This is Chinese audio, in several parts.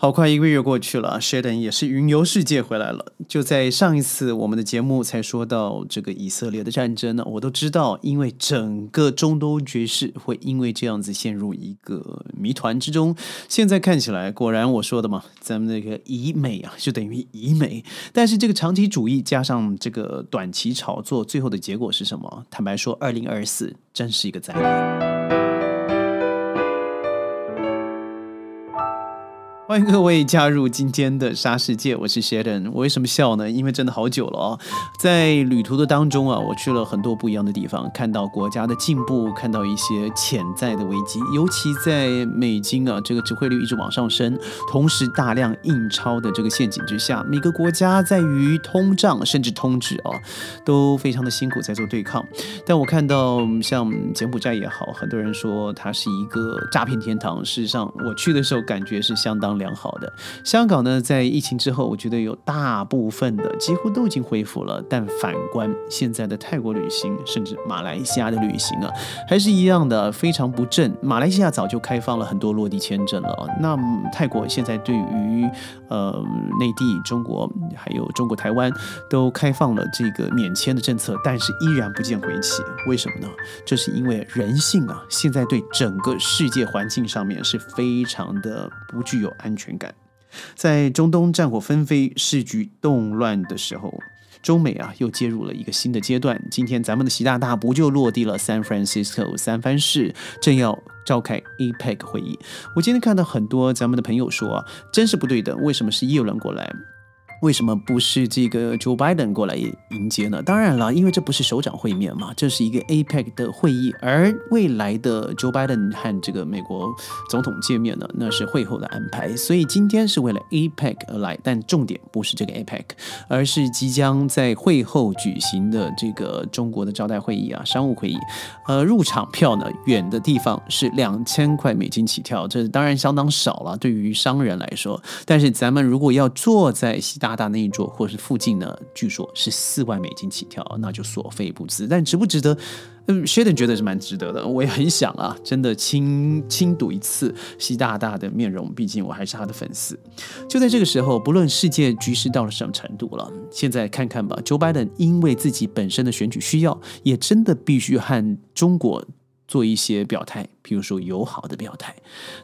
好快一个月过去了，Sheldon 也是云游世界回来了。就在上一次我们的节目才说到这个以色列的战争呢，我都知道，因为整个中东局势会因为这样子陷入一个谜团之中。现在看起来，果然我说的嘛，咱们那个以美啊，就等于以美。但是这个长期主义加上这个短期炒作，最后的结果是什么？坦白说，二零二四真是一个灾难。各位加入今天的沙世界，我是 Sheldon。我为什么笑呢？因为真的好久了哦。在旅途的当中啊，我去了很多不一样的地方，看到国家的进步，看到一些潜在的危机。尤其在美金啊这个值汇率一直往上升，同时大量印钞的这个陷阱之下，每个国家在于通胀甚至通滞啊，都非常的辛苦在做对抗。但我看到像柬埔寨也好，很多人说它是一个诈骗天堂。事实上，我去的时候感觉是相当。良好的香港呢，在疫情之后，我觉得有大部分的几乎都已经恢复了。但反观现在的泰国旅行，甚至马来西亚的旅行啊，还是一样的非常不振。马来西亚早就开放了很多落地签证了，那泰国现在对于呃内地、中国还有中国台湾都开放了这个免签的政策，但是依然不见回起。为什么呢？这是因为人性啊，现在对整个世界环境上面是非常的不具有。安全感，在中东战火纷飞、世局动乱的时候，中美啊又介入了一个新的阶段。今天咱们的习大大不就落地了 San Francisco 三藩市，正要召开 APEC 会议。我今天看到很多咱们的朋友说，真是不对等，为什么是耶伦过来？为什么不是这个 Joe Biden 过来迎接呢？当然了，因为这不是首长会面嘛，这是一个 APEC 的会议，而未来的 Joe Biden 和这个美国总统见面呢，那是会后的安排。所以今天是为了 APEC 而来，但重点不是这个 APEC，而是即将在会后举行的这个中国的招待会议啊，商务会议。呃，入场票呢，远的地方是两千块美金起跳，这当然相当少了，对于商人来说。但是咱们如果要坐在西大大大那一座，或是附近呢？据说是四万美金起跳，那就所费不赀。但值不值得？嗯，Sheldon 觉得是蛮值得的。我也很想啊，真的亲亲睹一次习大大的面容，毕竟我还是他的粉丝。就在这个时候，不论世界局势到了什么程度了，现在看看吧，Joe Biden 因为自己本身的选举需要，也真的必须和中国。做一些表态，比如说友好的表态。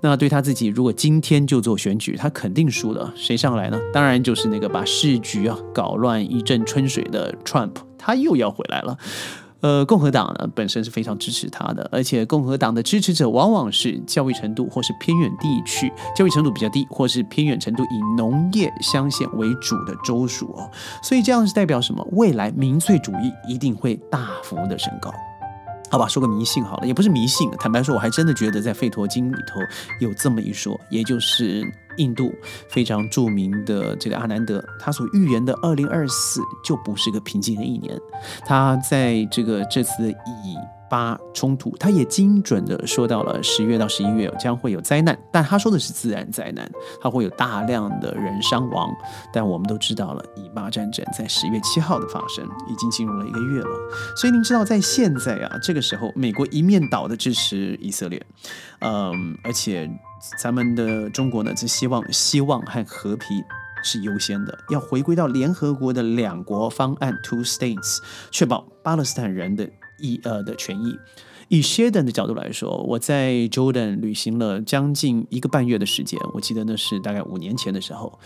那对他自己，如果今天就做选举，他肯定输了。谁上来呢？当然就是那个把市局啊搞乱一阵春水的 Trump，他又要回来了。呃，共和党呢本身是非常支持他的，而且共和党的支持者往往是教育程度或是偏远地区教育程度比较低，或是偏远程度以农业乡县为主的州属哦。所以这样是代表什么？未来民粹主义一定会大幅的升高。好吧，说个迷信好了，也不是迷信。坦白说，我还真的觉得在《吠陀经》里头有这么一说，也就是印度非常著名的这个阿南德，他所预言的二零二四就不是个平静的一年。他在这个这次以发冲突，他也精准的说到了十月到十一月将会有灾难，但他说的是自然灾难，他会有大量的人伤亡。但我们都知道了，以巴战争在十月七号的发生已经进入了一个月了，所以您知道在现在啊这个时候，美国一面倒的支持以色列，嗯，而且咱们的中国呢，只希望希望和和平是优先的，要回归到联合国的两国方案 （two states），确保巴勒斯坦人的。一呃的权益，以 Sheldon 的角度来说，我在 Jordan 旅行了将近一个半月的时间。我记得那是大概五年前的时候，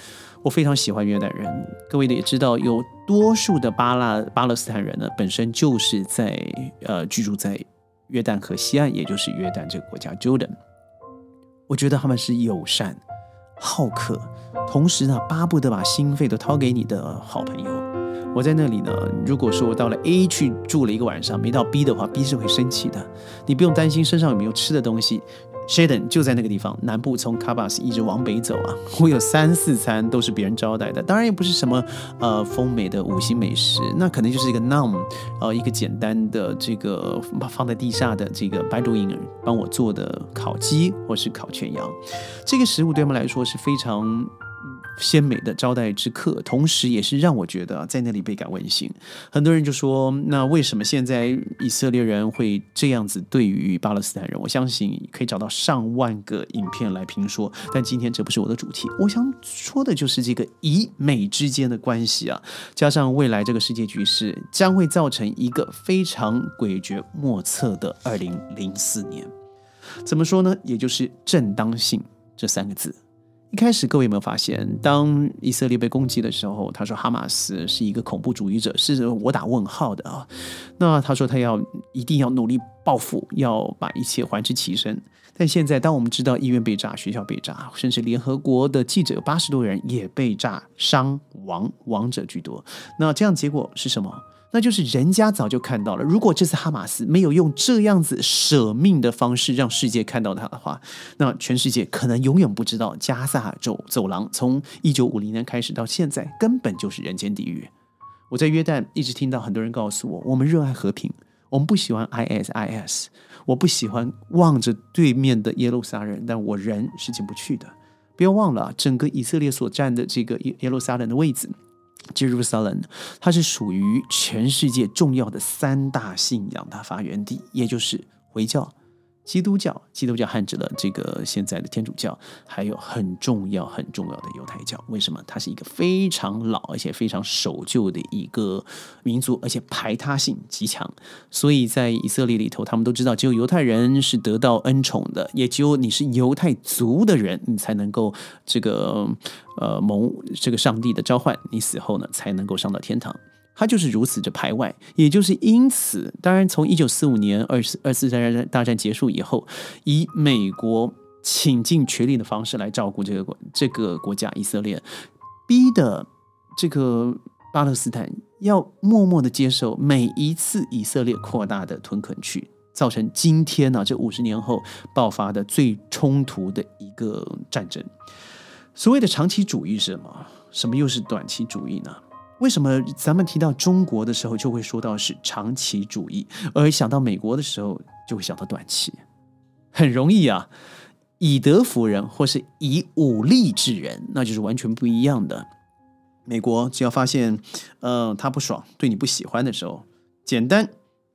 我非常喜欢约旦人。各位也知道，有多数的巴拉巴勒斯坦人呢，本身就是在呃居住在约旦河西岸，也就是约旦这个国家 Jordan。我觉得他们是友善、好客，同时呢，巴不得把心肺都掏给你的好朋友。我在那里呢。如果说我到了 A 去住了一个晚上，没到 B 的话，B 是会生气的。你不用担心身上有没有吃的东西。Shaden 就在那个地方，南部从 Kabas 一直往北走啊。我有三四餐都是别人招待的，当然也不是什么呃丰美的五星美食，那可能就是一个 Nam，呃一个简单的这个放在地下的这个白族人帮我做的烤鸡或是烤全羊。这个食物对他们来说是非常。鲜美的招待之客，同时也是让我觉得在那里倍感温馨。很多人就说，那为什么现在以色列人会这样子对于巴勒斯坦人？我相信可以找到上万个影片来评说，但今天这不是我的主题。我想说的就是这个以美之间的关系啊，加上未来这个世界局势，将会造成一个非常诡谲莫测的二零零四年。怎么说呢？也就是正当性这三个字。一开始各位有没有发现，当以色列被攻击的时候，他说哈马斯是一个恐怖主义者，是我打问号的啊。那他说他要一定要努力报复，要把一切还之其身。但现在，当我们知道医院被炸、学校被炸，甚至联合国的记者有八十多人也被炸伤亡，亡者居多。那这样结果是什么？那就是人家早就看到了。如果这次哈马斯没有用这样子舍命的方式让世界看到他的话，那全世界可能永远不知道加萨走走廊从一九五零年开始到现在根本就是人间地狱。我在约旦一直听到很多人告诉我，我们热爱和平，我们不喜欢 ISIS，我不喜欢望着对面的耶路撒冷，但我人是进不去的。不要忘了，整个以色列所占的这个耶耶路撒冷的位置。Jerusalem，它是属于全世界重要的三大信仰的发源地，也就是回教。基督教，基督教汉指了这个现在的天主教，还有很重要很重要的犹太教。为什么？它是一个非常老而且非常守旧的一个民族，而且排他性极强。所以在以色列里头，他们都知道，只有犹太人是得到恩宠的，也只有你是犹太族的人，你才能够这个呃蒙这个上帝的召唤，你死后呢才能够上到天堂。他就是如此的排外，也就是因此，当然从一九四五年二次二次大战大战结束以后，以美国倾尽全力的方式来照顾这个国这个国家以色列，逼的这个巴勒斯坦要默默的接受每一次以色列扩大的屯垦区，造成今天呢这五十年后爆发的最冲突的一个战争。所谓的长期主义是什么？什么又是短期主义呢？为什么咱们提到中国的时候就会说到是长期主义，而想到美国的时候就会想到短期？很容易啊，以德服人或是以武力治人，那就是完全不一样的。美国只要发现，呃，他不爽，对你不喜欢的时候，简单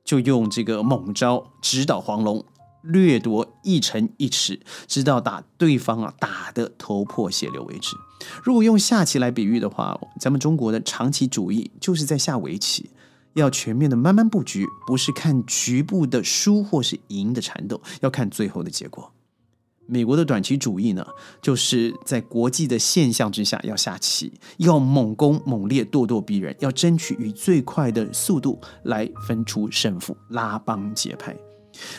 就用这个猛招直捣黄龙。掠夺一城一尺，直到打对方啊打得头破血流为止。如果用下棋来比喻的话，咱们中国的长期主义就是在下围棋，要全面的慢慢布局，不是看局部的输或是赢的缠斗，要看最后的结果。美国的短期主义呢，就是在国际的现象之下要下棋，要猛攻猛烈，咄咄逼人，要争取以最快的速度来分出胜负，拉帮结派。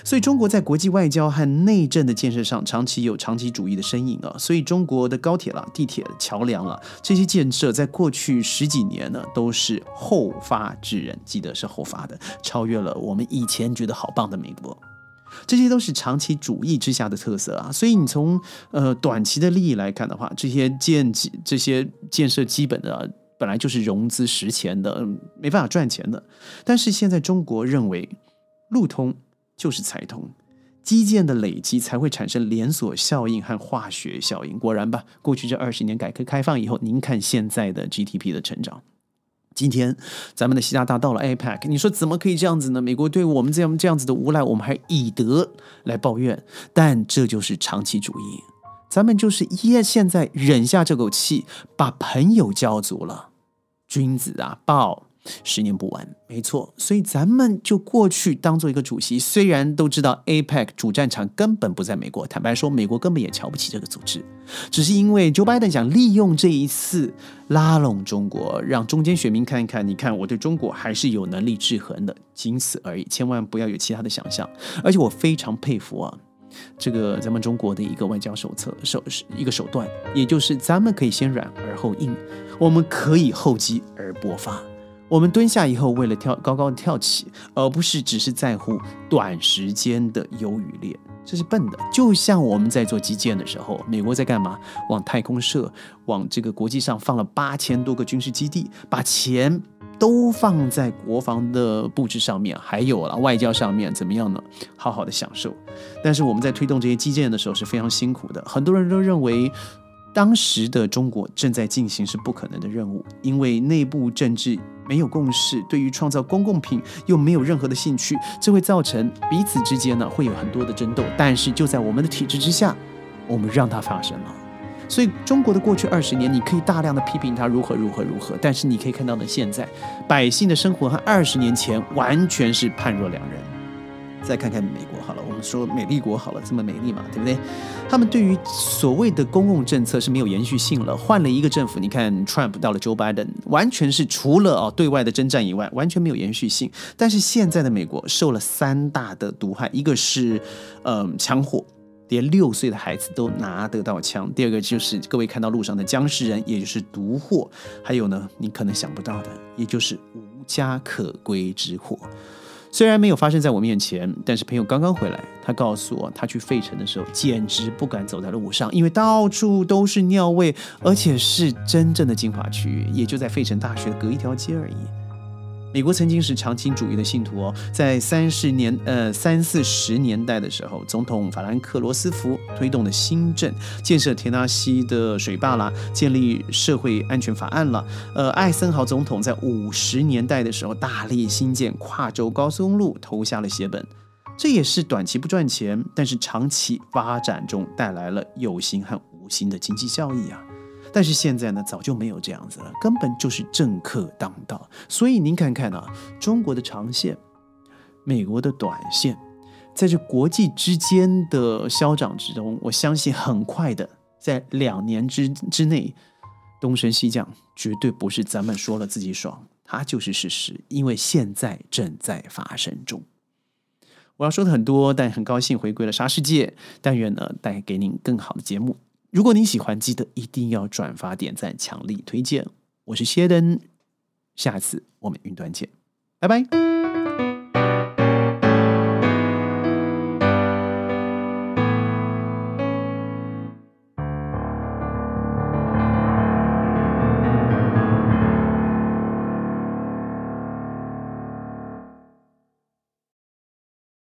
所以，中国在国际外交和内政的建设上，长期有长期主义的身影啊。所以，中国的高铁了、地铁、桥梁了这些建设，在过去十几年呢，都是后发制人，记得是后发的，超越了我们以前觉得好棒的美国。这些都是长期主义之下的特色啊。所以，你从呃短期的利益来看的话，这些建这些建设基本的本来就是融资实钱的，没办法赚钱的。但是现在中国认为路通。就是财通，基建的累积才会产生连锁效应和化学效应。果然吧，过去这二十年改革开放以后，您看现在的 GDP 的成长。今天咱们的习大大到了 APEC，你说怎么可以这样子呢？美国对我们这样这样子的无赖，我们还以德来抱怨，但这就是长期主义。咱们就是耶，现在忍下这口气，把朋友交足了。君子啊，报。十年不完，没错，所以咱们就过去当做一个主席。虽然都知道 APEC 主战场根本不在美国，坦白说，美国根本也瞧不起这个组织，只是因为 Joe Biden 想利用这一次拉拢中国，让中间选民看一看，你看我对中国还是有能力制衡的，仅此而已，千万不要有其他的想象。而且我非常佩服啊，这个咱们中国的一个外交手册手是一个手段，也就是咱们可以先软而后硬，我们可以厚积而薄发。我们蹲下以后，为了跳高高的跳起，而不是只是在乎短时间的优与劣，这是笨的。就像我们在做基建的时候，美国在干嘛？往太空射，往这个国际上放了八千多个军事基地，把钱都放在国防的布置上面，还有了外交上面，怎么样呢？好好的享受。但是我们在推动这些基建的时候是非常辛苦的，很多人都认为。当时的中国正在进行是不可能的任务，因为内部政治没有共识，对于创造公共品又没有任何的兴趣，这会造成彼此之间呢会有很多的争斗。但是就在我们的体制之下，我们让它发生了。所以中国的过去二十年，你可以大量的批评它如何如何如何，但是你可以看到的现在百姓的生活和二十年前完全是判若两人。再看看美国好了，我们说美丽国好了，这么美丽嘛，对不对？他们对于所谓的公共政策是没有延续性了，换了一个政府，你看 Trump 到了 Joe Biden，完全是除了哦对外的征战以外，完全没有延续性。但是现在的美国受了三大的毒害，一个是嗯枪火，连六岁的孩子都拿得到枪；第二个就是各位看到路上的僵尸人，也就是毒祸；还有呢，你可能想不到的，也就是无家可归之祸。虽然没有发生在我面前，但是朋友刚刚回来，他告诉我，他去费城的时候简直不敢走在路上，因为到处都是尿味，而且是真正的精华区，也就在费城大学隔一条街而已。美国曾经是长青主义的信徒哦，在三十年呃三四十年代的时候，总统法兰克罗斯福推动的新政，建设田纳西的水坝啦，建立社会安全法案了。呃，艾森豪总统在五十年代的时候，大力新建跨州高速公路，投下了血本。这也是短期不赚钱，但是长期发展中带来了有形和无形的经济效益啊。但是现在呢，早就没有这样子了，根本就是政客当道。所以您看看啊，中国的长线，美国的短线，在这国际之间的消长之中，我相信很快的，在两年之之内，东升西降，绝对不是咱们说了自己爽，它就是事实，因为现在正在发生中。我要说的很多，但很高兴回归了沙世界，但愿呢带给您更好的节目。如果你喜欢，记得一定要转发、点赞、强力推荐。我是谢登，下次我们云端见，拜拜。